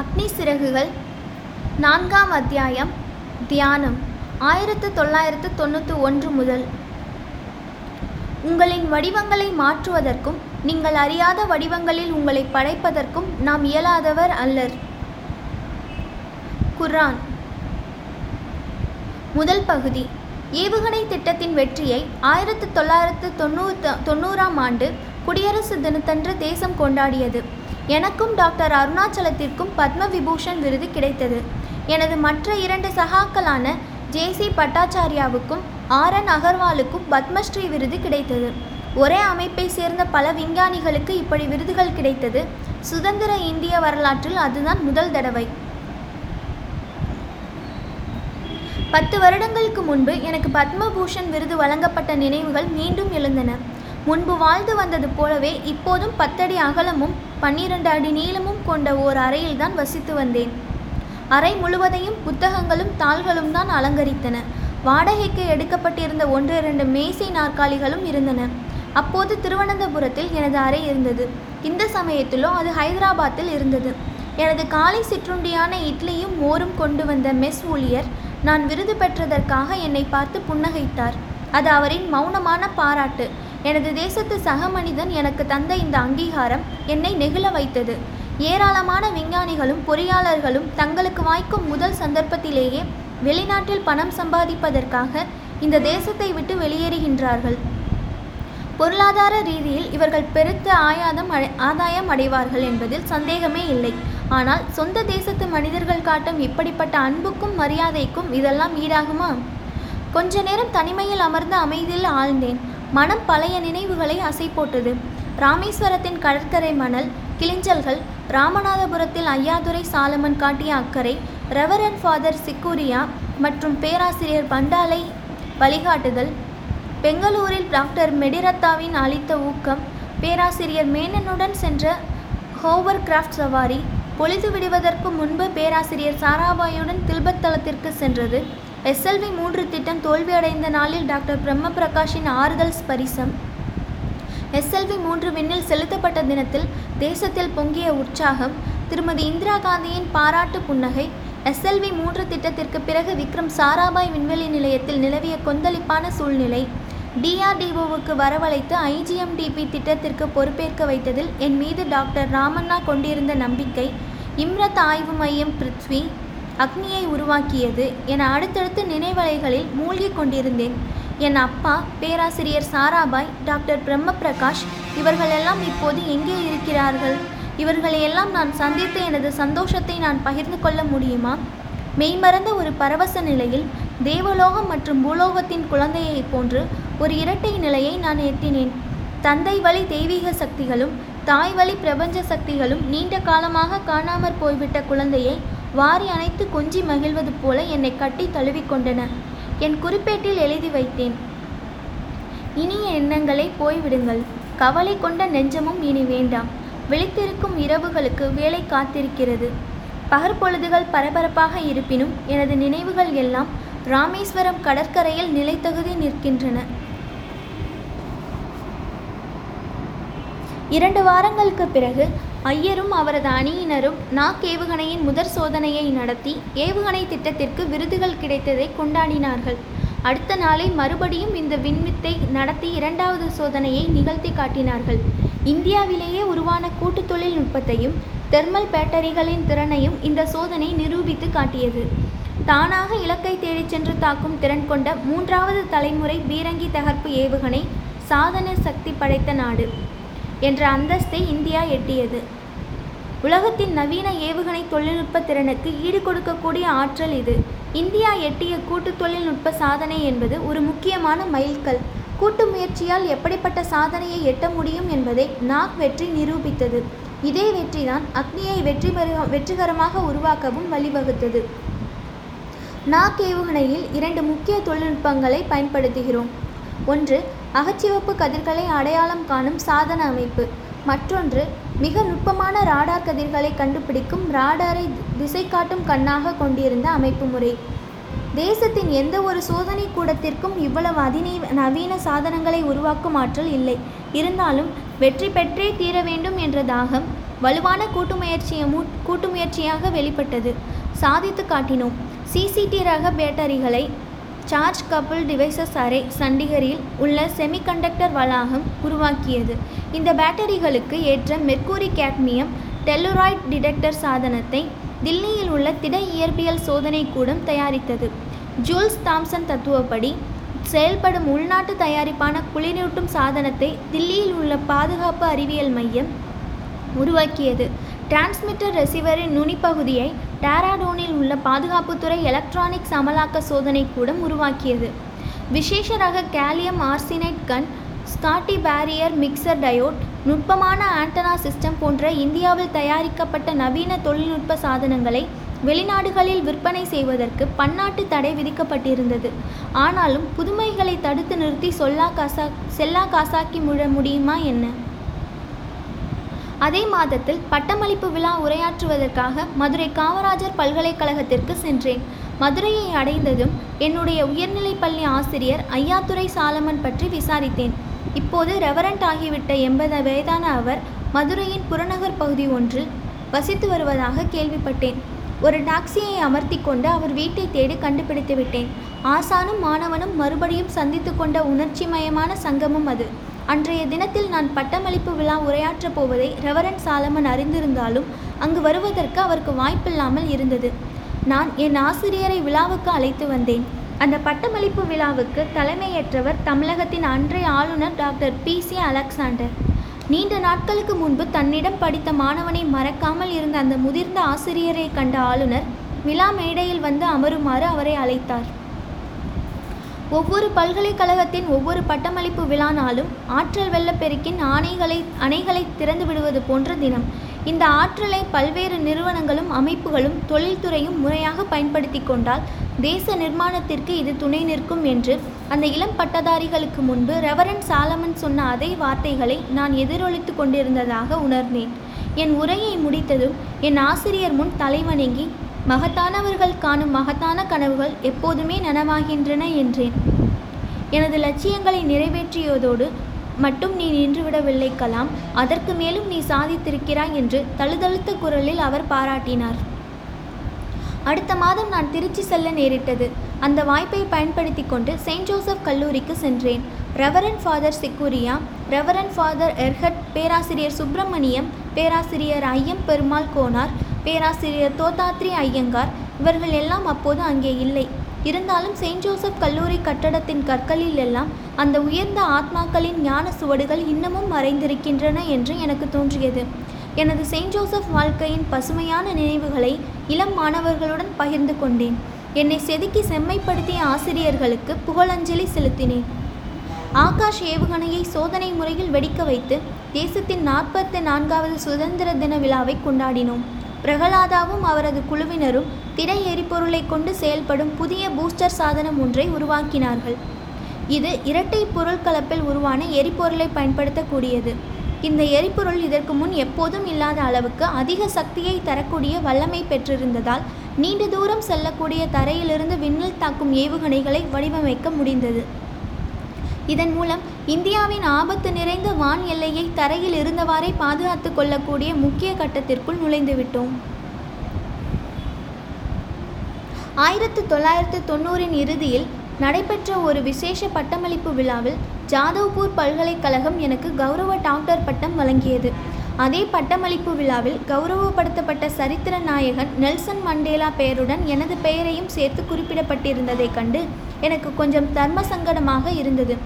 அக்னி சிறகுகள் நான்காம் அத்தியாயம் தியானம். ஆயிரத்து தொள்ளாயிரத்து தொண்ணூற்றி ஒன்று முதல். உங்களின் வடிவங்களை மாற்றுவதற்கும் நீங்கள் அறியாத வடிவங்களில் உங்களை படைப்பதற்கும் நாம் இயலாதவர் அல்லர். குர்ஆன். முதல் பகுதி. ஏவுகணை திட்டத்தின் வெற்றியை ஆயிரத்து தொள்ளாயிரத்து தொண்ணூறு தொண்ணூறாம் ஆண்டு குடியரசு தினத்தன்று தேசம் கொண்டாடியது. எனக்கும் டாக்டர் அருணாச்சலத்திற்கும் பத்ம விபூஷன் விருது கிடைத்தது. எனது மற்ற இரண்டு சகாக்களான ஜேசி பட்டாச்சாரியாவுக்கும் ஆர் என் அகர்வாலுக்கும் பத்மஸ்ரீ விருது கிடைத்தது. ஒரே அமைப்பை சேர்ந்த பல விஞ்ஞானிகளுக்கு இப்படி விருதுகள் கிடைத்தது. சுதந்திர இந்திய வரலாற்றில் அதுதான் முதல் தடவை. பத்து வருடங்களுக்கு முன்பு எனக்கு பத்மபூஷன் விருது வழங்கப்பட்ட நினைவுகள் மீண்டும் எழுந்தன. முன்பு வாழ்ந்து வந்தது போலவே இப்போதும் பத்தடி அகலமும் பன்னிரண்டு அடி நீளமும் கொண்ட ஓர் அறையில்தான் வசித்து வந்தேன். அறை முழுவதையும் புத்தகங்களும் தாள்களும் தான் அலங்கரித்தன. வாடகைக்கு எடுக்கப்பட்டிருந்த ஒன்று இரண்டு மேசை நாற்காலிகளும் இருந்தன. அப்போது திருவனந்தபுரத்தில் எனது அறை இருந்தது. இந்த சமயத்திலோ அது ஹைதராபாத்தில் இருந்தது. எனது காலை சிற்றுண்டியான இட்லியும் மோரும் கொண்டு வந்த மெஸ் ஊழியர் நான் விருது பெற்றதற்காக என்னை பார்த்து புன்னகைத்தார். அது அவரின் மௌனமான பாராட்டு. எனது தேசத்து சக மனிதன் எனக்கு தந்த இந்த அங்கீகாரம் என்னை நெகிழ வைத்தது. ஏராளமான விஞ்ஞானிகளும் பொறியாளர்களும் தங்களுக்கு வாய்க்கும் முதல் சந்தர்ப்பத்திலேயே வெளிநாட்டில் பணம் சம்பாதிப்பதற்காக இந்த தேசத்தை விட்டு வெளியேறுகின்றார்கள். பொருளாதார ரீதியில் இவர்கள் பெருத்த ஆயாதம் அடை ஆதாயம் அடைவார்கள் என்பதில் சந்தேகமே இல்லை. ஆனால் சொந்த தேசத்து மனிதர்கள் காட்டும் இப்படிப்பட்ட அன்புக்கும் மரியாதைக்கும் இதெல்லாம் ஈடாகுமா? கொஞ்ச நேரம் தனிமையில் அமர்ந்து அமைதியில் ஆழ்ந்தேன். மனம் பழைய நினைவுகளை அசை போட்டது ராமேஸ்வரத்தின் கடற்கரை மணல் கிளிஞ்சல்கள் ராமநாதபுரத்தில் ஐயாதுரை சாலமன் காட்டிய அக்கறை ரெவரன் ஃபாதர் சிக்கூரியா மற்றும் பேராசிரியர் பண்டாலை வழிகாட்டுதல் பெங்களூரில் டாக்டர் மெடிரத்தாவின் அளித்த ஊக்கம் பேராசிரியர் மேனனுடன் சென்ற ஹோவர் கிராஃப்ட் சவாரி பொழுது விடுவதற்கு முன்பு பேராசிரியர் சாராபாயுடன் தில்பத்தளத்திற்கு சென்றது. எஸ்எல்வி மூன்று திட்டம் தோல்வியடைந்த நாளில் டாக்டர் பிரம்ம பிரகாஷின் ஆறுதல் ஸ்பரிசம். எஸ்எல்வி மூன்று விண்ணில் செலுத்தப்பட்ட தினத்தில் தேசத்தில் பொங்கிய உற்சாகம் திருமதி இந்திரா காந்தியின் பாராட்டு புன்னகை எஸ்எல்வி மூன்று திட்டத்திற்கு பிறகு விக்ரம் சாராபாய் விண்வெளி நிலையத்தில் நிலவிய கொந்தளிப்பான சூழ்நிலை டிஆர்டிஓவுக்கு வரவழைத்து ஐஜிஎம்டிபி திட்டத்திற்கு பொறுப்பேற்க வைத்ததில் என் மீது டாக்டர் ராமண்ணா கொண்டிருந்த நம்பிக்கை இம்ரத் ஆய்வு மையம் பிருத்வி அக்னியை உருவாக்கியது. என அடுத்தடுத்து நினைவலைகளில் மூழ்கிக் கொண்டிருந்தேன். என் அப்பா பேராசிரியர் சாராபாய் டாக்டர் பிரம்ம பிரகாஷ் இவர்களெல்லாம் இப்போது எங்கே இருக்கிறார்கள்? இவர்களையெல்லாம் நான் சந்தித்து எனது சந்தோஷத்தை நான் பகிர்ந்து கொள்ள முடியுமா? மெய்மறந்த ஒரு பரவச நிலையில் தேவலோகம் மற்றும் பூலோகத்தின் குழந்தையைப் போன்று ஒரு இரட்டை நிலையை நான் எட்டினேன். தந்தை வழி தெய்வீக சக்திகளும் தாய் வழி பிரபஞ்ச சக்திகளும் நீண்ட காலமாக காணாமற் போய்விட்ட குழந்தையை வாரி அணைத்து கொஞ்சி மகிழ்வது போல என்னை கட்டி தழுவிக்கொண்டன என் குறிப்பேட்டில் எழுதி வைத்தேன். இனிய எண்ணங்களை போய்விடுங்கள். கவலை கொண்ட நெஞ்சமும் இனி வேண்டாம். விழித்திருக்கும் இரவுகளுக்கு வேலை காத்திருக்கிறது. பகற்பொழுதுகள் பரபரப்பாக இருப்பினும் எனது நினைவுகள் எல்லாம் ராமேஸ்வரம் கடற்கரையில் நிலைத்தகுதி நிற்கின்றன. இரண்டு வாரங்களுக்கு பிறகு ஐயரும் அவரது அணியினரும் நாக் ஏவுகணையின் முதற் சோதனையை நடத்தி ஏவுகணை திட்டத்திற்கு விருதுகள் கிடைத்ததை கொண்டாடினார்கள். அடுத்த நாளை மறுபடியும் இந்த விண்வித்தை நடத்தி இரண்டாவது சோதனையை நிகழ்த்தி காட்டினார்கள். இந்தியாவிலேயே உருவான கூட்டு தொழில்நுட்பத்தையும் தெர்மல் பேட்டரிகளின் திறனையும் இந்த சோதனை நிரூபித்து காட்டியது. தானாக இலக்கை தேடிச் சென்று தாக்கும் திறன் கொண்ட மூன்றாவது தலைமுறை பீரங்கி தகர்ப்பு ஏவுகணை சாதன சக்தி படைத்த நாடு என்ற அந்தஸ்தை இந்தியா எட்டியது. உலகத்தின் நவீன ஏவுகணை தொழில்நுட்ப திறனுக்கு ஈடு கொடுக்கக்கூடிய ஆற்றல் இது. இந்தியா எட்டிய கூட்டு தொழில்நுட்ப சாதனை என்பது ஒரு முக்கியமான மைல்கல். கூட்டு முயற்சியால் எப்படிப்பட்ட சாதனையை எட்ட முடியும் என்பதை நாக் வெற்றி நிரூபித்தது. இதே வெற்றிதான் அக்னியை வெற்றி வெற்றிகரமாக உருவாக்கவும் வழிவகுத்தது. நாக் ஏவுகணையில் இரண்டு முக்கிய தொழில்நுட்பங்களை பயன்படுத்துகிறோம். ஒன்று அகச்சிவப்பு கதிர்களை அடையாளம் காணும் சாதன அமைப்பு. மற்றொன்று மிக நுட்பமான ராடார் கதிர்களை கண்டுபிடிக்கும் ராடாரை திசை காட்டும் கண்ணாக கொண்டிருந்த அமைப்பு முறை. தேசத்தின் எந்த ஒரு சோதனை கூடத்திற்கும் இவ்வளவு அதிநீ நவீன சாதனங்களை உருவாக்கும் ஆற்றல் இல்லை. இருந்தாலும் வெற்றி பெற்றே தீர வேண்டும் என்ற தாகம் வலுவான கூட்டு முயற்சியை மூ கூட்டு முயற்சியாக வெளிப்பட்டது. சாதித்து காட்டினோம். சிசிடி ரக பேட்டரிகளை சார்ஜ் கப்புள் டிவைசஸ் அறை சண்டிகரில் உள்ள செமிகண்டக்டர் வளாகம் உருவாக்கியது. இந்த பேட்டரிகளுக்கு ஏற்ற மெர்க்கூரி கேட்மியம் டெல்லுராய்ட் டிடெக்டர் சாதனத்தை தில்லியில் உள்ள திட இயற்பியல் சோதனை கூடம் தயாரித்தது. ஜூல்ஸ் தாம்சன் தத்துவப்படி செயல்படும் உள்நாட்டு தயாரிப்பான குளிரூட்டும் சாதனத்தை தில்லியில் உள்ள பாதுகாப்பு அறிவியல் மையம் உருவாக்கியது. டிரான்ஸ்மிட்டர் ரெசீவரின் நுனிப்பகுதியை டேராடோனில் உள்ள பாதுகாப்புத்துறை எலக்ட்ரானிக்ஸ் அமலாக்க சோதனை கூடம் உருவாக்கியது. விசேஷ ரக gallium arsenide Gunn Schottky barrier mixer diode நுட்பமான ஆண்டனா சிஸ்டம் போன்ற இந்தியாவில் தயாரிக்கப்பட்ட நவீன தொழில்நுட்ப சாதனங்களை வெளிநாடுகளில் விற்பனை செய்வதற்கு பன்னாட்டு தடை விதிக்கப்பட்டிருந்தது. ஆனாலும் புதுமைகளை தடுத்து நிறுத்தி சொல்லா காசா செல்லா காசாக்கி முழ முடியுமா என்ன? அதே மாதத்தில் பட்டமளிப்பு விழா உரையாற்றுவதற்காக மதுரை காமராஜர் பல்கலைக்கழகத்திற்கு சென்றேன். மதுரையை அடைந்ததும் என்னுடைய உயர்நிலைப் பள்ளி ஆசிரியர் ஐயாத்துறை சாலமன் பற்றி விசாரித்தேன். இப்போது ரெவரண்ட் ஆகிவிட்ட எண்பது வயதான அவர் மதுரையின் புறநகர் பகுதி ஒன்றில் வசித்து வருவதாக கேள்விப்பட்டேன். ஒரு டாக்ஸியை அமர்த்தி கொண்டு அவர் வீட்டை தேடி கண்டுபிடித்து விட்டேன் ஆசானும் மாணவனும் மறுபடியும் சந்தித்து கொண்ட உணர்ச்சிமயமான சங்கமம் அது. அன்றைய தினத்தில் நான் பட்டமளிப்பு விழா உரையாற்றப் போவதை ரெவரன் சாலமன் அறிந்திருந்தாலும் அங்கு வருவதற்கு அவருக்கு வாய்ப்பில்லாமல் இருந்தது. நான் என் ஆசிரியரை விழாவுக்கு அழைத்து வந்தேன். அந்த பட்டமளிப்பு விழாவுக்கு தலைமையேற்றவர் தமிழகத்தின் அன்றைய ஆளுநர் டாக்டர் பி சி அலெக்சாண்டர். நீண்ட நாட்களுக்கு முன்பு தன்னிடம் படித்த மாணவனை மறக்காமல் இருந்த அந்த முதிர்ந்த ஆசிரியரை கண்ட ஆளுநர் விழா மேடையில் வந்து அமருமாறு அவரை அழைத்தார். ஒவ்வொரு பல்கலைக்கழகத்தின் ஒவ்வொரு பட்டமளிப்பு விழா நாளும் ஆற்றல் வெள்ளப்பெருக்கின் ஆணைகளை அணைகளை திறந்து விடுவது போன்ற தினம். இந்த ஆற்றலை பல்வேறு நிறுவனங்களும் அமைப்புகளும் தொழில்துறையும் முறையாக பயன்படுத்தி கொண்டால் தேச நிர்மாணத்திற்கு இது துணை நிற்கும் என்று அந்த இளம் பட்டதாரிகளுக்கு முன்பு ரெவரன் சாலமன் சொன்ன அதே வார்த்தைகளை நான் எதிரொலித்து கொண்டிருந்ததாக உணர்ந்தேன். என் உரையை முடித்ததும் என் ஆசிரியர் முன் தலைவணங்கி மகத்தானவர்கள் காணும் மகத்தான கனவுகள் எப்போதுமே நனவாகின்றன என்றேன். எனது லட்சியங்களை நிறைவேற்றியதோடு மட்டும் நீ நின்றுவிடவில்லை கலாம் அதற்கு மேலும் நீ சாதித்திருக்கிறாய் என்று தழுதழுத்த குரலில் அவர் பாராட்டினார். அடுத்த மாதம் நான் திருச்சி செல்ல நேரிட்டது. அந்த வாய்ப்பை பயன்படுத்தி கொண்டு செயின்ட் ஜோசப் கல்லூரிக்கு சென்றேன். ரெவரன் ஃபாதர் சிக்குரியா ரெவரன் ஃபாதர் எர்ஹட் பேராசிரியர் சுப்பிரமணியம் பேராசிரியர் ஐயம் பெருமாள் கோனார் பேராசிரியர் தோத்தாத்ரி ஐயங்கார். இவர்கள் எல்லாம் அப்போது அங்கே இல்லை. இருந்தாலும் செயின்ட் ஜோசப் கல்லூரி கட்டடத்தின் கற்களில் எல்லாம் அந்த உயர்ந்த ஆத்மாக்களின் ஞான சுவடுகள் இன்னமும் மறைந்திருக்கின்றன என்று எனக்கு தோன்றியது. எனது செயின்ட் ஜோசப் வாழ்க்கையின் பசுமையான நினைவுகளை இளம் மாணவர்களுடன் பகிர்ந்து கொண்டேன். என்னை செதுக்கி செம்மைப்படுத்திய ஆசிரியர்களுக்கு புகழஞ்சலி செலுத்தினேன். ஆகாஷ் ஏவுகணையை சோதனை முறையில் வெடிக்க வைத்து தேசத்தின் நாற்பத்தி நான்காவது சுதந்திர தின விழாவை கொண்டாடினோம். பிரகலாதாவும் அவரது குழுவினரும் திடை எரிபொருளை கொண்டு செயல்படும் புதிய பூஸ்டர் சாதனம் ஒன்றை உருவாக்கினார்கள். இது இரட்டை பொருள் கலப்பில் உருவான எரிபொருளை பயன்படுத்தக்கூடியது. இந்த எரிபொருள் இதற்கு முன் எப்போதும் இல்லாத அளவுக்கு அதிக சக்தியை தரக்கூடிய வல்லமை பெற்றிருந்ததால் நீண்ட தூரம் செல்லக்கூடிய தரையிலிருந்து விண்ணில் தாக்கும் ஏவுகணைகளை வடிவமைக்க முடிந்தது. இதன் மூலம் இந்தியாவின் ஆபத்து நிறைந்த வான் எல்லையை தரையில் இருந்தவாறே பாதுகாத்து கொள்ளக்கூடிய முக்கிய கட்டத்திற்குள் நுழைந்துவிட்டோம். ஆயிரத்து தொள்ளாயிரத்து தொண்ணூறின் இறுதியில் நடைபெற்ற ஒரு விசேஷ பட்டமளிப்பு விழாவில் ஜாதவ்பூர் பல்கலைக்கழகம் எனக்கு கௌரவ டாக்டர் பட்டம் வழங்கியது. அதே பட்டமளிப்பு விழாவில் கௌரவப்படுத்தப்பட்ட சரித்திர நாயகன் நெல்சன் மண்டேலா பெயருடன் எனது பெயரையும் சேர்த்து குறிப்பிடப்பட்டிருந்ததைக் கண்டு எனக்கு கொஞ்சம் தர்ம சங்கடமாக இருந்தது.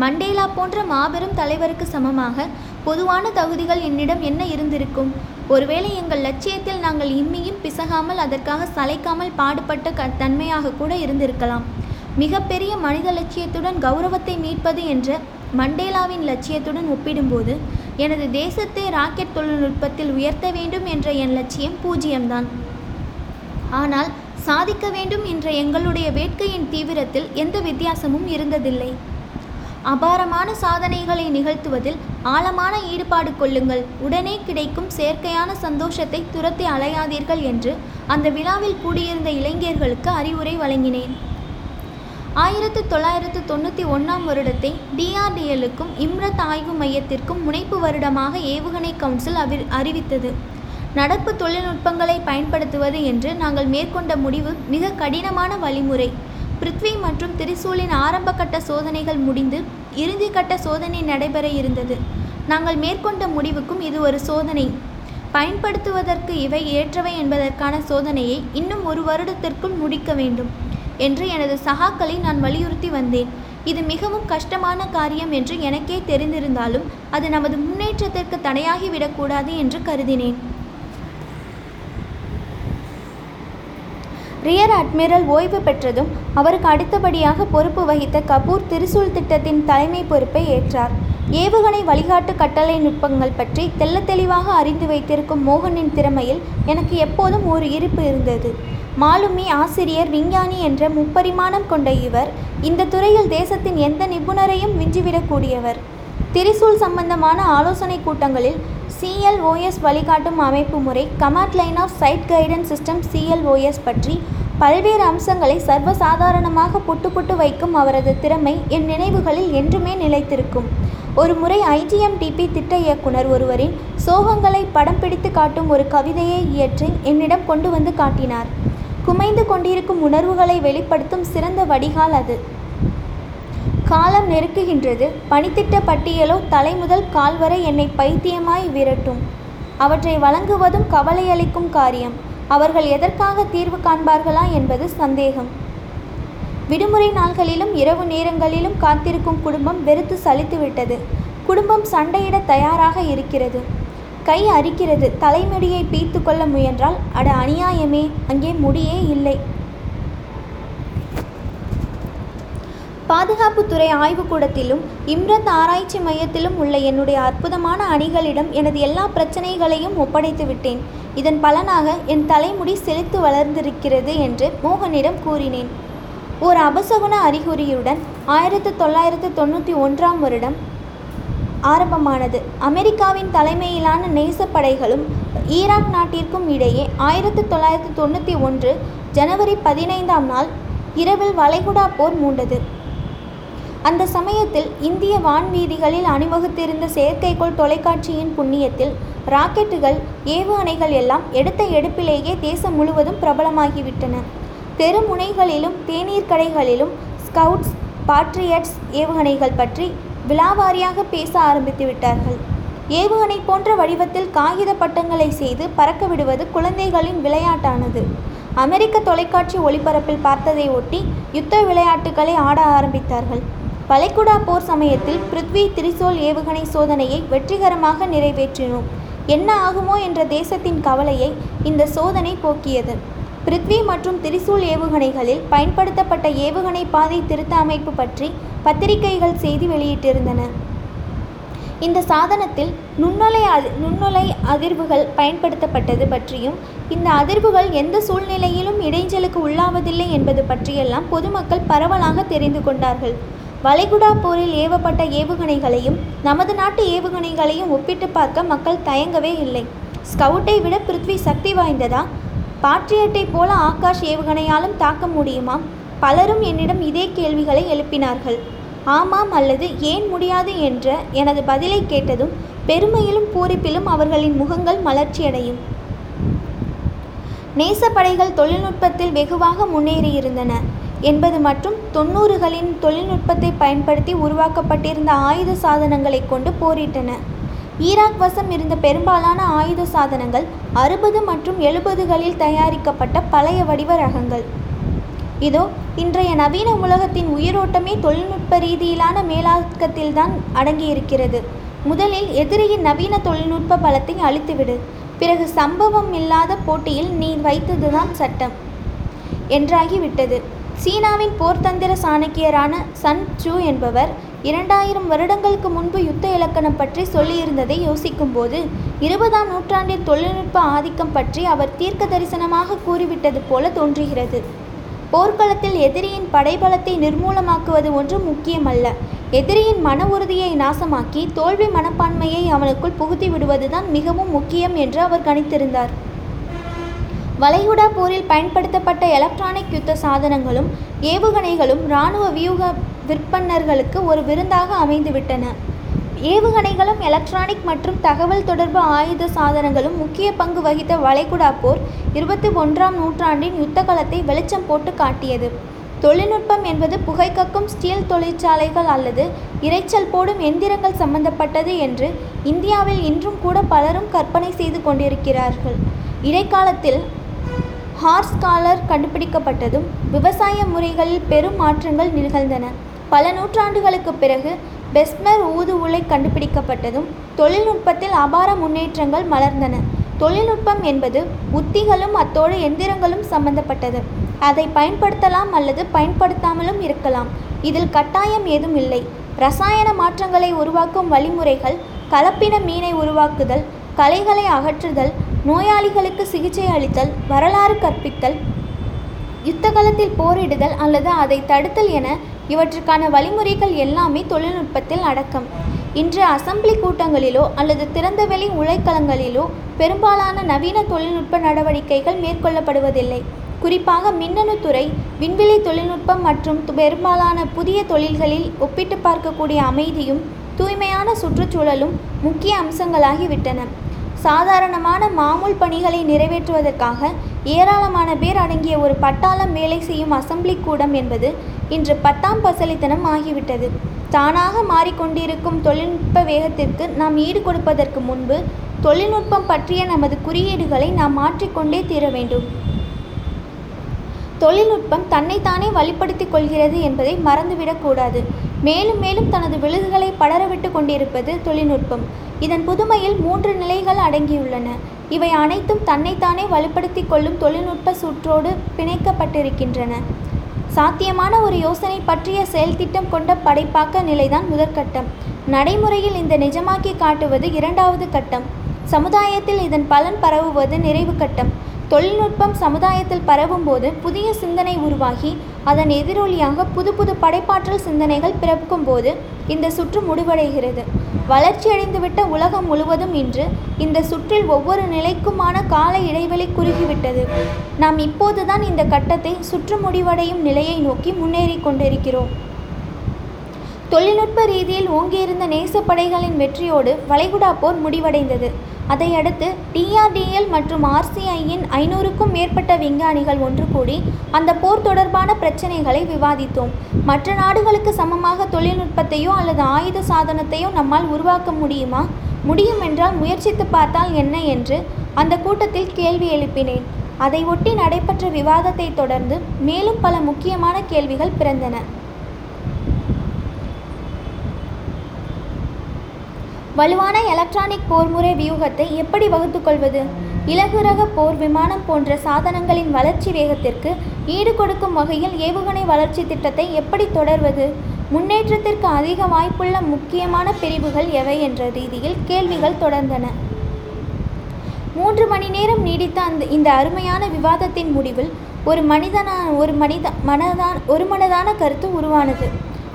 மண்டேலா போன்ற மாபெரும் தலைவருக்கு சமமாக பொதுவான தகுதிகள் என்னிடம் என்ன இருந்திருக்கும்? ஒருவேளை எங்கள் லட்சியத்தில் நாங்கள் இம்மியும் பிசகாமல் அதற்காக சளைக்காமல் பாடுபட்ட க தன்மையாக கூட இருந்திருக்கலாம். மிகப்பெரிய மனித லட்சியத்துடன் கௌரவத்தை மீட்பது என்ற மண்டேலாவின் லட்சியத்துடன் ஒப்பிடும்போது எனது தேசத்தை ராக்கெட் தொழில்நுட்பத்தில் உயர்த்த வேண்டும் என்ற என் லட்சியம் பூஜ்ஜியம்தான். ஆனால் சாதிக்க வேண்டும் என்ற எங்களுடைய வேட்கையின் தீவிரத்தில் எந்த வித்தியாசமும் இருந்ததில்லை. அபாரமான சாதனைகளை நிகழ்த்துவதில் ஆழமான ஈடுபாடு கொள்ளுங்கள். உடனே கிடைக்கும் செயற்கையான சந்தோஷத்தை துரத்தி அலையாதீர்கள் என்று அந்த விழாவில் கூடியிருந்த இளைஞர்களுக்கு அறிவுரை வழங்கினேன். ஆயிரத்து தொள்ளாயிரத்து தொண்ணூற்றி ஒன்றாம் வருடத்தை டிஆர்டிஎல்லுக்கும் இம்ரத் ஆய்வு மையத்திற்கும் முனைப்பு வருடமாக ஏவுகணை கவுன்சில் அவி அறிவித்தது. நடப்பு தொழில்நுட்பங்களை பயன்படுத்துவது என்று நாங்கள் மேற்கொண்ட முடிவு மிக கடினமான வழிமுறை. பிருத்வி மற்றும் திரிசூலின் ஆரம்பகட்ட சோதனைகள் முடிந்து இறுதிக்கட்ட சோதனை நடைபெற இருந்தது. நாங்கள் மேற்கொண்ட முடிவுக்கும் இது ஒரு சோதனை. பயன்படுத்துவதற்கு இவை ஏற்றவை என்பதற்கான சோதனையை இன்னும் ஒரு வருடத்திற்குள் முடிக்க வேண்டும் என்று எனது சகாக்களை நான் வலியுறுத்தி வந்தேன். இது மிகவும் கஷ்டமான காரியம் என்று எனக்கே தெரிந்திருந்தாலும் அது நமது முன்னேற்றத்திற்கு தடையாகிவிடக்கூடாது என்று கருதினேன். ரியர் அட்மிரல் ஓய்வு பெற்றதும் அவருக்கு அடுத்தபடியாக பொறுப்பு வகித்த கபூர் திரிசூல் திட்டத்தின் தலைமை பொறுப்பை ஏற்றார். ஏவுகணை வழிகாட்டு கட்டளை நுட்பங்கள் பற்றி தெல்ல தெளிவாக அறிந்து வைத்திருக்கும் மோகனின் திறமையில் எனக்கு எப்போதும் ஒரு இருப்பு இருந்தது. மாலுமி ஆசிரியர் விஞ்ஞானி என்ற முப்பரிமாணம் கொண்ட இவர் இந்த துறையில் தேசத்தின் எந்த நிபுணரையும் விஞ்சிவிடக்கூடியவர் திரிசூல் சம்பந்தமான ஆலோசனை கூட்டங்களில் சிஎல்ஓஎஸ் வழிகாட்டும் அமைப்பு முறை command line of sight guidance system CLOS பற்றி பல்வேறு அம்சங்களை சர்வசாதாரணமாக புட்டு புட்டு வைக்கும் அவரது திறமை என் நினைவுகளில் என்றுமே நிலைத்திருக்கும். ஒரு முறை ஐஜிஎம்டிபி திட்ட இயக்குனர் ஒருவரின் சோகங்களை படம் பிடித்து காட்டும் ஒரு கவிதையை இயற்றி என்னிடம் கொண்டு வந்து காட்டினார். குமைந்து கொண்டிருக்கும் உணர்வுகளை வெளிப்படுத்தும் சிறந்த வடிகால் அது. காலம் நெருக்குகின்றது. பணித்திட்ட பட்டியலோ தலை முதல் என்னை பைத்தியமாய் விரட்டும். அவற்றை வழங்குவதும் கவலையளிக்கும் காரியம். அவர்கள் எதற்காக தீர்வு காண்பார்களா என்பது சந்தேகம். விடுமுறை நாள்களிலும் இரவு நேரங்களிலும் காத்திருக்கும் குடும்பம் வெறுத்து சலித்துவிட்டது. குடும்பம் சண்டையிட தயாராக இருக்கிறது. கை அரிக்கிறது. தலைமுடியை பீத்து கொள்ள முயன்றால் அட அநியாயமே அங்கே முடியே இல்லை. பாதுகாப்புத்துறை ஆய்வுக்கூடத்திலும் இம்ரத் ஆராய்ச்சி மையத்திலும் உள்ள என்னுடைய அற்புதமான அணிகளிடம் எனது எல்லா பிரச்சனைகளையும் ஒப்படைத்து விட்டேன். இதன் பலனாக என் தலைமுடி செழித்து வளர்ந்திருக்கிறது என்று மோகனிடம் கூறினேன். ஒரு அபசகுன அறிகுறியுடன் ஆயிரத்து தொள்ளாயிரத்து தொண்ணூற்றி ஒன்றாம் வருடம் ஆரம்பமானது. அமெரிக்காவின் தலைமையிலான நேசப்படைகளும் ஈராக் நாட்டிற்கும் இடையே ஆயிரத்து தொள்ளாயிரத்து தொண்ணூற்றி ஒன்று ஜனவரி பதினைந்தாம் நாள் இரவில் வளைகுடா போர் மூண்டது. அந்த சமயத்தில் இந்திய வான்வீதிகளில் அணிவகுத்திருந்த செயற்கைக்கோள் தொலைக்காட்சியின் புண்ணியத்தில் ராக்கெட்டுகள் ஏவுகணைகள் எல்லாம் எடுத்த எடுப்பிலேயே தேசம் முழுவதும் பிரபலமாகிவிட்டன. தெருமுனைகளிலும் தேநீர் கடைகளிலும் ஸ்கவுட்ஸ் பாட்ரியட்ஸ் ஏவுகணைகள் பற்றி விலாவாரியாக பேச ஆரம்பித்து விட்டார்கள். ஏவுகணை போன்ற வடிவத்தில் காகித பட்டங்களை செய்து பறக்க விடுவது குழந்தைகளின் விளையாட்டானது. அமெரிக்க தொலைக்காட்சி ஒளிபரப்பில் பார்த்ததை ஒட்டி யுத்த விளையாட்டுகளை ஆட ஆரம்பித்தார்கள். வளைகுடா போர் சமயத்தில் பிருத்வி திரிசோல் ஏவுகணை சோதனையை வெற்றிகரமாக நிறைவேற்றினோம். என்ன ஆகுமோ என்ற தேசத்தின் கவலையை இந்த சோதனை போக்கியது. பிருத்வி மற்றும் திரிசூல் ஏவுகணைகளில் பயன்படுத்தப்பட்ட ஏவுகணை பாதை திருத்த அமைப்பு பற்றி பத்திரிகைகள் செய்தி வெளியிட்டிருந்தன. இந்த சாதனத்தில் நுண்ணலை அதி நுண்ணலை அதிர்வுகள் பயன்படுத்தப்பட்டது பற்றியும் இந்த அதிர்வுகள் எந்த சூழ்நிலையிலும் இடைஞ்சலுக்கு உள்ளாவதில்லை என்பது பற்றியெல்லாம் பொதுமக்கள் பரவலாக தெரிந்து கொண்டார்கள். வளைகுடா போரில் ஏவப்பட்ட ஏவுகணைகளையும் நமது நாட்டு ஏவுகணைகளையும் ஒப்பிட்டு பார்க்க மக்கள் தயங்கவே இல்லை. ஸ்கவுட்டை விட பிருத்வி சக்தி வாய்ந்ததா? பாட்ரியட்டை போல ஆகாஷ் ஏவுகணையாலும் தாக்க முடியுமா? பலரும் என்னிடம் இதே கேள்விகளை எழுப்பினார்கள். ஆமாம் அல்லது ஏன் முடியாது என்ற எனது பதிலை கேட்டதும் பெருமையிலும் பூரிப்பிலும் அவர்களின் முகங்கள் மலர்ச்சியடையும். நேசப்படைகள் தொழில்நுட்பத்தில் வெகுவாக முன்னேறியிருந்தன. என்பது மற்றும் தொண்ணூறுகளின் தொழில்நுட்பத்தை பயன்படுத்தி உருவாக்கப்பட்டிருந்த ஆயுத சாதனங்களை கொண்டு போரிட்டன. ஈராக் வசம் இருந்த பெரும்பாலான ஆயுத சாதனங்கள் அறுபது மற்றும் எழுபதுகளில் தயாரிக்கப்பட்ட பழைய வடிவ ரகங்கள். இதோ இன்றைய நவீன உலகத்தின் உயிரோட்டமே தொழில்நுட்ப ரீதியிலான மேலாக்கத்தில்தான் அடங்கியிருக்கிறது. முதலில் எதிரியின் நவீன தொழில்நுட்ப பலத்தை அழித்துவிடு. பிறகு சம்பவம் இல்லாத போட்டியில் நீ வைத்ததுதான் சட்டம். என்றாகிவிட்டது. சீனாவின் போர்த்தந்திர சாணக்கியரான சன் சூ என்பவர் இரண்டாயிரம் வருடங்களுக்கு முன்பு யுத்த இலக்கணம் பற்றி சொல்லியிருந்ததை யோசிக்கும்போது இருபதாம் நூற்றாண்டின் தொழில்நுட்ப ஆதிக்கம் பற்றி அவர் தீர்க்க தரிசனமாக கூறிவிட்டது போல தோன்றுகிறது. போர்க்களத்தில் எதிரியின் படைபலத்தை நிர்மூலமாக்குவது ஒன்றும் முக்கியமல்ல. எதிரியின் மன உறுதியை நாசமாக்கி தோல்வி மனப்பான்மையை அவனுக்குள் புகுத்தி விடுவதுதான் மிகவும் முக்கியம் என்று அவர் கணித்திருந்தார். வளைகுடா போரில் பயன்படுத்தப்பட்ட எலக்ட்ரானிக் யுத்த சாதனங்களும் ஏவுகணைகளும் இராணுவ வியூக விற்பன்னர்களுக்கு ஒரு விருந்தாக அமைந்துவிட்டன. ஏவுகணைகளும் எலக்ட்ரானிக் மற்றும் தகவல் தொடர்பு ஆயுத சாதனங்களும் முக்கிய பங்கு வகித்த வளைகுடா போர் இருபத்தி ஒன்றாம் நூற்றாண்டின் யுத்த களத்தை வெளிச்சம் போட்டு காட்டியது. தொழில்நுட்பம் என்பது புகைக்கக்கும் ஸ்டீல் தொழிற்சாலைகள் அல்லது இரைச்சல் போடும் எந்திரங்கள் சம்பந்தப்பட்டது என்று இந்தியாவில் இன்றும் கூட பலரும் கற்பனை செய்து கொண்டிருக்கிறார்கள். இடைக்காலத்தில் ஹார்ஸ் காலர் கண்டுபிடிக்கப்பட்டதும் விவசாய முறைகளில் பெரும் மாற்றங்கள் நிகழ்ந்தன. பல நூற்றாண்டுகளுக்குப் பிறகு பெஸ்மர் ஊது உலை கண்டுபிடிக்கப்பட்டதும் தொழில்நுட்பத்தில் அபார முன்னேற்றங்கள் மலர்ந்தன. தொழில்நுட்பம் என்பது உத்திகளும் அத்தோடு எந்திரங்களும் சம்பந்தப்பட்டது. அதை பயன்படுத்தலாம் அல்லது பயன்படுத்தாமலும் இருக்கலாம். இதில் கட்டாயம் ஏதும் இல்லை. ரசாயன மாற்றங்களை உருவாக்கும் வழிமுறைகள் கலப்பின மீனை உருவாக்குதல் களைகளை அகற்றுதல் நோயாளிகளுக்கு சிகிச்சை அளித்தல் வரலாறு கற்பித்தல் யுத்த காலத்தில் போரிடுதல் அல்லது அதை தடுத்தல் என இவற்றுக்கான வழிமுறைகள் எல்லாமே தொழில்நுட்பத்தில் அடக்கம். இன்று அசெம்பிளி கூட்டங்களிலோ அல்லது திறந்தவெளி உலைக்களங்களிலோ பெரும்பாலான நவீன தொழில்நுட்ப நடவடிக்கைகள் மேற்கொள்ளப்படுவதில்லை. குறிப்பாக மின்னணு துறை விண்வெளி தொழில்நுட்பம் மற்றும் பெரும்பாலான புதிய தொழில்களில் ஒப்பிட்டு பார்க்கக்கூடிய அமைதியும் தூய்மையான சுற்றுச்சூழலும் முக்கிய அம்சங்களாகிவிட்டன. சாதாரணமான மாமூல் பணிகளை நிறைவேற்றுவதற்காக ஏராளமான பேர் அடங்கிய ஒரு பட்டாளம் வேலை செய்யும் அசெம்பிளி கூடம் என்பது இன்று பத்தாம் பசலித்தனம் ஆகிவிட்டது. தானாக மாறிக்கொண்டிருக்கும் தொழில்நுட்ப வேகத்திற்கு நாம் ஈடு கொடுப்பதற்கு முன்பு தொழில்நுட்பம் பற்றிய நமது குறியீடுகளை நாம் மாற்றிக்கொண்டே தீர வேண்டும். தொழில்நுட்பம் தன்னைத்தானே வழிப்படுத்திக் கொள்கிறது என்பதை மறந்துவிடக்கூடாது மேலும் மேலும் தனது விழுதுகளை படரவிட்டு கொண்டிருப்பது தொழில்நுட்பம். இதன் புதுமையில் மூன்று நிலைகள் அடங்கியுள்ளன. இவை அனைத்தும் தன்னைத்தானே வலுப்படுத்தி கொள்ளும் தொழில்நுட்ப சுற்றோடு பிணைக்கப்பட்டிருக்கின்றன. சாத்தியமான ஒரு யோசனை பற்றிய செயல்திட்டம் கொண்ட படைப்பாக்க நிலைதான் முதற்கட்டம். நடைமுறையில் இந்த நிஜமாக்கி காட்டுவது இரண்டாவது கட்டம். சமுதாயத்தில் இதன் பலன் பரவுவது நிறைவு கட்டம். தொழில்நுட்பம் சமுதாயத்தில் பரவும்போது புதிய சிந்தனை உருவாகி அதன் எதிரொலியாக புது புது படைப்பாற்றல் சிந்தனைகள் பிறக்கும் போது இந்த சுற்று முடிவடைகிறது. வளர்ச்சியடைந்துவிட்ட உலகம் முழுவதும் இன்று இந்த சுற்றில் ஒவ்வொரு நிலைக்குமான கால இடைவெளி குறுகிவிட்டது. நாம் இப்போதுதான் இந்த கட்டத்தை சுற்று முடிவடையும் நிலையை நோக்கி முன்னேறி கொண்டிருக்கிறோம். தொழில்நுட்ப ரீதியில் ஓங்கியிருந்த நேசப்படைகளின் வெற்றியோடு வளைகுடா போர் முடிவடைந்தது. அதையடுத்து டிஆர்டிஎல் மற்றும் ஆர்சிஐயின் ஐநூறுக்கும் மேற்பட்ட விஞ்ஞானிகள் ஒன்று கூடி அந்த போர் தொடர்பான பிரச்சனைகளை விவாதித்தோம். மற்ற நாடுகளுக்கு சமமாக தொழில்நுட்பத்தையோ அல்லது ஆயுத சாதனத்தையோ நம்மால் உருவாக்க முடியுமா? முடியும் என்றால் முயற்சித்து பார்த்தால் என்ன என்று அந்த கூட்டத்தில் கேள்வி எழுப்பினேன். அதை ஒட்டி நடைபெற்ற விவாதத்தை தொடர்ந்து மேலும் பல முக்கியமான கேள்விகள் பிறந்தன. வலுவான எலக்ட்ரானிக் போர்முறை வியூகத்தை எப்படி வகுத்துக்கொள்வது இலகுரக போர் விமானம் போன்ற சாதனங்களின் வளர்ச்சி வேகத்திற்கு ஈடு கொடுக்கும் வகையில் ஏவுகணை வளர்ச்சி திட்டத்தை எப்படி தொடர்வது? முன்னேற்றத்திற்கு அதிக வாய்ப்புள்ள முக்கியமான பிரிவுகள் எவை என்ற ரீதியில் கேள்விகள் தொடர்ந்தன. மூன்று மணி நேரம் நீடித்த அந்த இந்த அருமையான விவாதத்தின் முடிவில் ஒரு மனிதனான ஒரு மனித மனதான் ஒரு மனதான கருத்து உருவானது.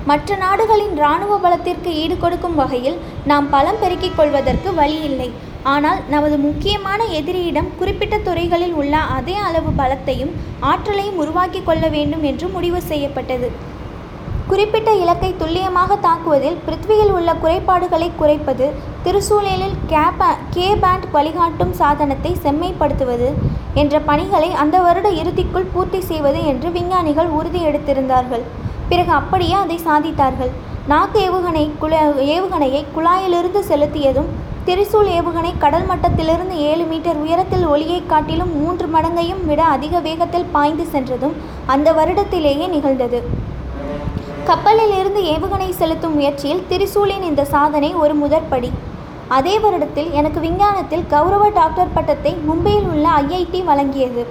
மற்ற நாடுகளின் இராணுவ பலத்திற்கு ஈடுகொடுக்கும் வகையில் நாம் பலம் பெருக்கிக் கொள்வதற்கு வழி இல்லை ஆனால் நமது முக்கியமான எதிரியிடம் குறிப்பிட்ட துறைகளில் உள்ள அதே அளவு பலத்தையும் ஆற்றலையும் உருவாக்கி கொள்ள வேண்டும் என்று முடிவு செய்யப்பட்டது. குறிப்பிட்ட இலக்கை துல்லியமாக தாக்குவதில் பிருத்வியில் உள்ள குறைபாடுகளை குறைப்பது திருசூழலில் கேப கே பேண்ட் வழிகாட்டும் சாதனத்தை செம்மைப்படுத்துவது என்ற பணிகளை அந்த வருட இறுதிக்குள் பூர்த்தி செய்வது என்று விஞ்ஞானிகள் உறுதி எடுத்திருந்தார்கள் பிறகு அப்படியே அதை சாதித்தார்கள். நாக்கு ஏவுகணை குழ ஏவுகணையை குழாயிலிருந்து செலுத்தியதும் திரிசூல் ஏவுகணை கடல் மட்டத்திலிருந்து ஏழு மீட்டர் உயரத்தில் ஒளியை காட்டிலும் மூன்று மடங்கையும் விட அதிக வேகத்தில் பாய்ந்து சென்றதும் அந்த வருடத்திலேயே நிகழ்ந்தது. கப்பலில் இருந்து ஏவுகணை செலுத்தும் முயற்சியில் திரிசூலின் இந்த சாதனை ஒரு முதற்படி. அதே வருடத்தில் எனக்கு விஞ்ஞானத்தில் கௌரவ டாக்டர் பட்டத்தை மும்பையில் உள்ள ஐஐடி வழங்கியது.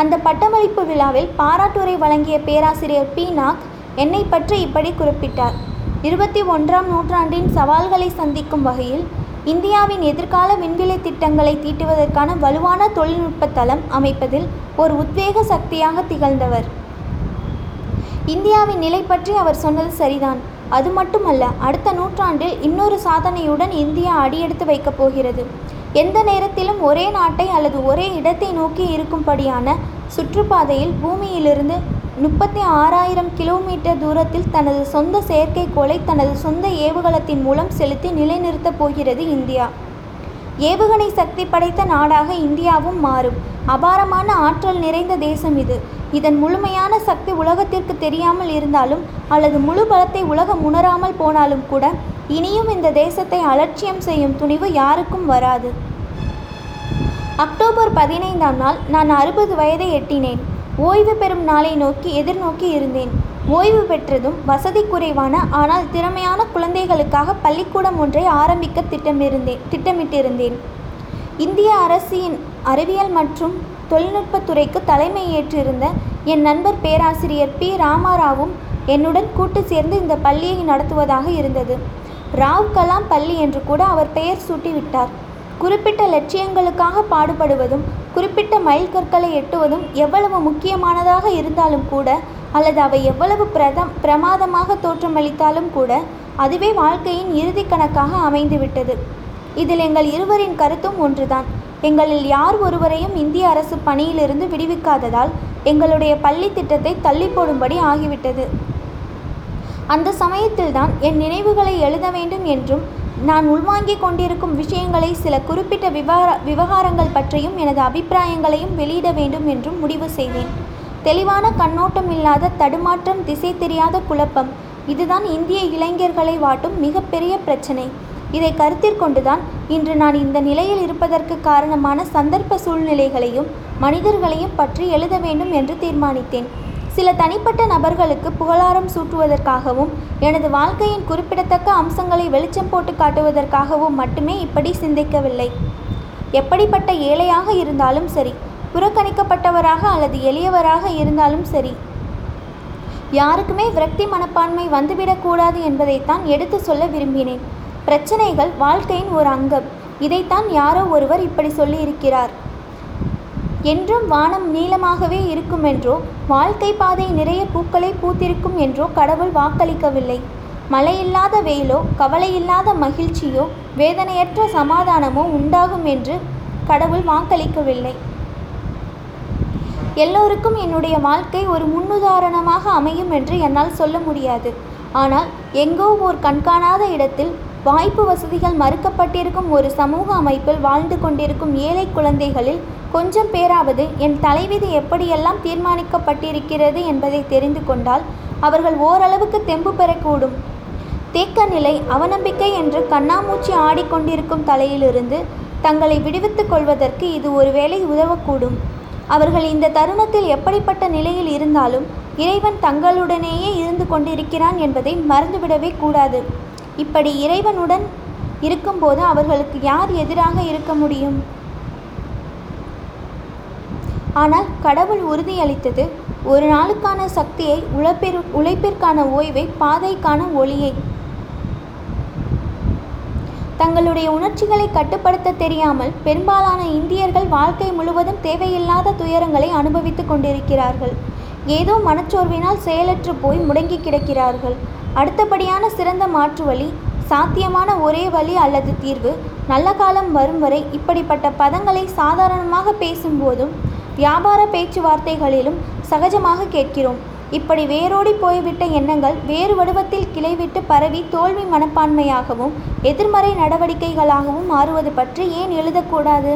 அந்த பட்டமளிப்பு விழாவில் பாராட்டுரை வழங்கிய பேராசிரியர் பி. நாக் என்னை பற்றி இப்படி குறிப்பிட்டார். இருபத்தி ஒன்றாம் நூற்றாண்டின் சவால்களை சந்திக்கும் வகையில் இந்தியாவின் எதிர்கால விண்வெளி திட்டங்களை தீட்டுவதற்கான வலுவான தொழில்நுட்ப தளம் அமைப்பதில் ஒரு உத்வேக சக்தியாக திகழ்ந்தவர். இந்தியாவின் நிலை பற்றி அவர் சொன்னது சரிதான். அது மட்டுமல்ல அடுத்த நூற்றாண்டில் இன்னொரு சாதனையுடன் இந்தியா அடியெடுத்து வைக்கப் போகிறது. எந்த நேரத்திலும் ஒரே நாட்டை அல்லது ஒரே இடத்தை நோக்கி இருக்கும்படியான சுற்றுப்பாதையில் பூமியிலிருந்து முப்பத்தி ஆறாயிரம் கிலோமீட்டர் தூரத்தில் தனது சொந்த செயற்கைக்கோளை தனது சொந்த ஏவுகலத்தின் மூலம் செலுத்தி நிலைநிறுத்தப் போகிறது இந்தியா. ஏவுகணை சக்தி படைத்த நாடாக இந்தியாவும் மாறும். அபாரமான ஆற்றல் நிறைந்த தேசம் இது. இதன் முழுமையான சக்தி உலகத்திற்கு தெரியாமல் இருந்தாலும் அல்லது முழு பலத்தை உலகம் உணராமல் போனாலும் கூட இனியும் இந்த தேசத்தை அலட்சியம் செய்யும் துணிவு யாருக்கும் வராது. அக்டோபர் பதினைந்தாம் நாள் நான் அறுபது வயதை எட்டினேன். ஓய்வு பெறும் நாளை நோக்கி எதிர்நோக்கி இருந்தேன். ஓய்வு பெற்றதும் வசதி குறைவான ஆனால் திறமையான குழந்தைகளுக்காக பள்ளிக்கூடம் ஒன்றை ஆரம்பிக்க திட்டமிருந்தேன் திட்டமிட்டிருந்தேன். இந்திய அரசின் அறிவியல் மற்றும் தொழில்நுட்பத்துறைக்கு தலைமை ஏற்றிருந்த என் நண்பர் பேராசிரியர் பி. ராமாராவும் என்னுடன் கூட்டு சேர்ந்து இந்த பள்ளியை நடத்துவதாக இருந்தது. ராவ் கலாம் பள்ளி என்று கூட அவர் பெயர் சூட்டிவிட்டார். குறிப்பிட்ட லட்சியங்களுக்காக பாடுபடுவதும் குறிப்பிட்ட மைல்கற்களை எட்டுவதும் எவ்வளவு முக்கியமானதாக இருந்தாலும் கூட அல்லது அவை எவ்வளவு பிரதம் பிரமாதமாக தோற்றமளித்தாலும் கூட அதுவே வாழ்க்கையின் இறுதி கணக்காக அமைந்துவிட்டது. இதில் எங்கள் இருவரின் கருத்தும் ஒன்றுதான். எங்களில் யார் ஒருவரையும் இந்திய அரசு பணியிலிருந்து விடுவிக்காததால் எங்களுடைய பள்ளி திட்டத்தை தள்ளி போடும்படி ஆகிவிட்டது. அந்த சமயத்தில்தான் என் நினைவுகளை எழுத வேண்டும் என்றும் நான் உள்வாங்கிக் கொண்டிருக்கும் விஷயங்களை சில குறிப்பிட்ட விவகார விவகாரங்கள் பற்றியும் எனது அபிப்பிராயங்களையும் வெளியிட வேண்டும் என்றும் முடிவு செய்தேன். தெளிவான கண்ணோட்டம் இல்லாத தடுமாற்றம் திசை தெரியாத குழப்பம் இதுதான் இந்திய இளைஞர்களை வாட்டும் மிகப்பெரிய பிரச்சனை. இதை கருத்தில் கொண்டுதான் இன்று நான் இந்த நிலையில் இருப்பதற்கு காரணமான சந்தர்ப்ப சூழ்நிலைகளையும் மனிதர்களையும் பற்றி எழுத வேண்டும் என்று தீர்மானித்தேன். சில தனிப்பட்ட நபர்களுக்கு புகழாரம் சூட்டுவதற்காகவும் எனது வாழ்க்கையின் குறிப்பிடத்தக்க அம்சங்களை வெளிச்சம் போட்டு காட்டுவதற்காகவும் மட்டுமே இப்படி சிந்திக்கவில்லை. எப்படிப்பட்ட ஏழையாக இருந்தாலும் சரி புறக்கணிக்கப்பட்டவராக அல்லது எளியவராக இருந்தாலும் சரி யாருக்குமே விரக்தி மனப்பான்மை வந்துவிடக்கூடாது என்பதைத்தான் எடுத்து சொல்ல விரும்பினேன். பிரச்சனைகள் வாழ்க்கையின் ஒரு அங்கம். இதைத்தான் யாரோ ஒருவர் இப்படி சொல்லியிருக்கிறார். என்றும் வானம் நீளமாகவே இருக்குமென்றோ வாழ்க்கை பாதை நிறைய பூக்களை பூத்திருக்கும் என்றோ கடவுள் வாக்களிக்கவில்லை. மழையில்லாத வெயிலோ கவலையில்லாத மகிழ்ச்சியோ வேதனையற்ற சமாதானமோ உண்டாகும் என்று கடவுள் வாக்களிக்கவில்லை. எல்லோருக்கும் என்னுடைய வாழ்க்கை ஒரு முன்னுதாரணமாக அமையும் என்று என்னால் சொல்ல முடியாது. ஆனால் எங்கோ ஓர் கண்காணாத இடத்தில் வாய்ப்பு வசதிகள் மறுக்கப்பட்டிருக்கும் ஒரு சமூக அமைப்பில் வாழ்ந்து கொண்டிருக்கும் ஏழை குழந்தைகளில் கொஞ்சம் பேராவது என் தலைவிதி எப்படியெல்லாம் தீர்மானிக்கப்பட்டிருக்கிறது என்பதை தெரிந்து கொண்டால் அவர்கள் ஓரளவுக்கு தெம்பு பெறக்கூடும். தேக்க நிலை அவநம்பிக்கை என்று கண்ணாமூச்சி ஆடிக்கொண்டிருக்கும் தலையிலிருந்து தங்களை விடுவித்துக் கொள்வதற்கு இது ஒருவேளை உதவக்கூடும். அவர்கள் இந்த தருணத்தில் எப்படிப்பட்ட நிலையில் இருந்தாலும் இறைவன் தங்களுடனேயே இருந்து கொண்டிருக்கிறான் என்பதை மறந்துவிடவே கூடாது. இப்படி இறைவனுடன் இருக்கும்போது அவர்களுக்கு யார் எதிராக இருக்க முடியும்? ஆனால் கடவுள் உறுதியளித்தது ஒரு நாளுக்கான சக்தியை உழைப்பிற் உழைப்பிற்கான ஓய்வை பாதைக்கான ஒளியை. தங்களுடைய உணர்ச்சிகளை கட்டுப்படுத்த தெரியாமல் பெரும்பாலான இந்தியர்கள் வாழ்க்கை முழுவதும் தேவையில்லாத துயரங்களை அனுபவித்துக் கொண்டிருக்கிறார்கள். ஏதோ மனச்சோர்வினால் செயலற்று போய் முடங்கி கிடக்கிறார்கள். அடுத்தபடியான சிறந்த மாற்று வழி சாத்தியமான ஒரே வழி அல்லது தீர்வு நல்ல காலம் வரும் வரை இப்படிப்பட்ட பதங்களை சாதாரணமாக பேசும்போதும் வியாபார பேச்சுவார்த்தைகளிலும் சகஜமாக கேட்கிறோம். இப்படி வேரோடி போய்விட்ட எண்ணங்கள் வேறு வடிவத்தில் கிளைவிட்டு பரவி தோல்வி மனப்பான்மையாகவும் எதிர்மறை நடவடிக்கைகளாகவும் மாறுவது பற்றி ஏன் எழுதக்கூடாது?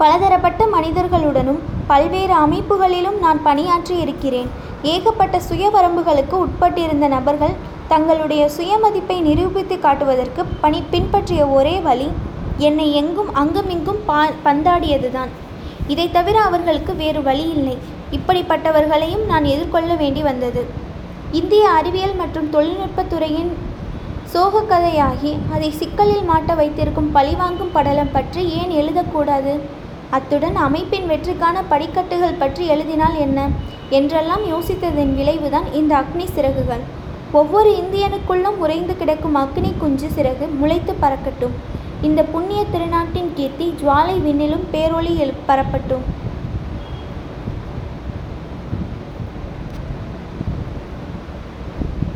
பலதரப்பட்ட மனிதர்களுடனும் பல்வேறு அமைப்புகளிலும் நான் பணியாற்றி இருக்கிறேன் ஏகப்பட்ட சுய வரம்புகளுக்கு உட்பட்டிருந்த நபர்கள் தங்களுடைய சுயமதிப்பை நிரூபித்து காட்டுவதற்கு பணி பின்பற்றிய ஒரே வழி என்னை எங்கும் அங்குமிங்கும் பா பந்தாடியதுதான். இதை தவிர அவர்களுக்கு வேறு வழி இல்லை. இப்படிப்பட்டவர்களையும் நான் எதிர்கொள்ள வேண்டி வந்தது. இந்திய அறிவியல் மற்றும் தொழில்நுட்பத் துறையின் சோகக்கதையாகி அதை சிக்கலில் மாட்ட வைத்திருக்கும் பழிவாங்கும் படலம் பற்றி ஏன் எழுதக்கூடாது? அத்துடன் அமைப்பின் வெற்றிக்கான படிக்கட்டுகள் பற்றி எழுதினால் என்ன? என்றெல்லாம் யோசித்ததன் விளைவுதான் இந்த அக்னி சிறகுகள். ஒவ்வொரு இந்தியனுக்குள்ளும் உறைந்து கிடக்கும் அக்னி குஞ்சு சிறகு முளைத்து பறக்கட்டும். இந்த புண்ணிய திருநாட்டின் கீர்த்தி ஜுவாலை விண்ணிலும் பேரொளி எழு பரப்பட்டும்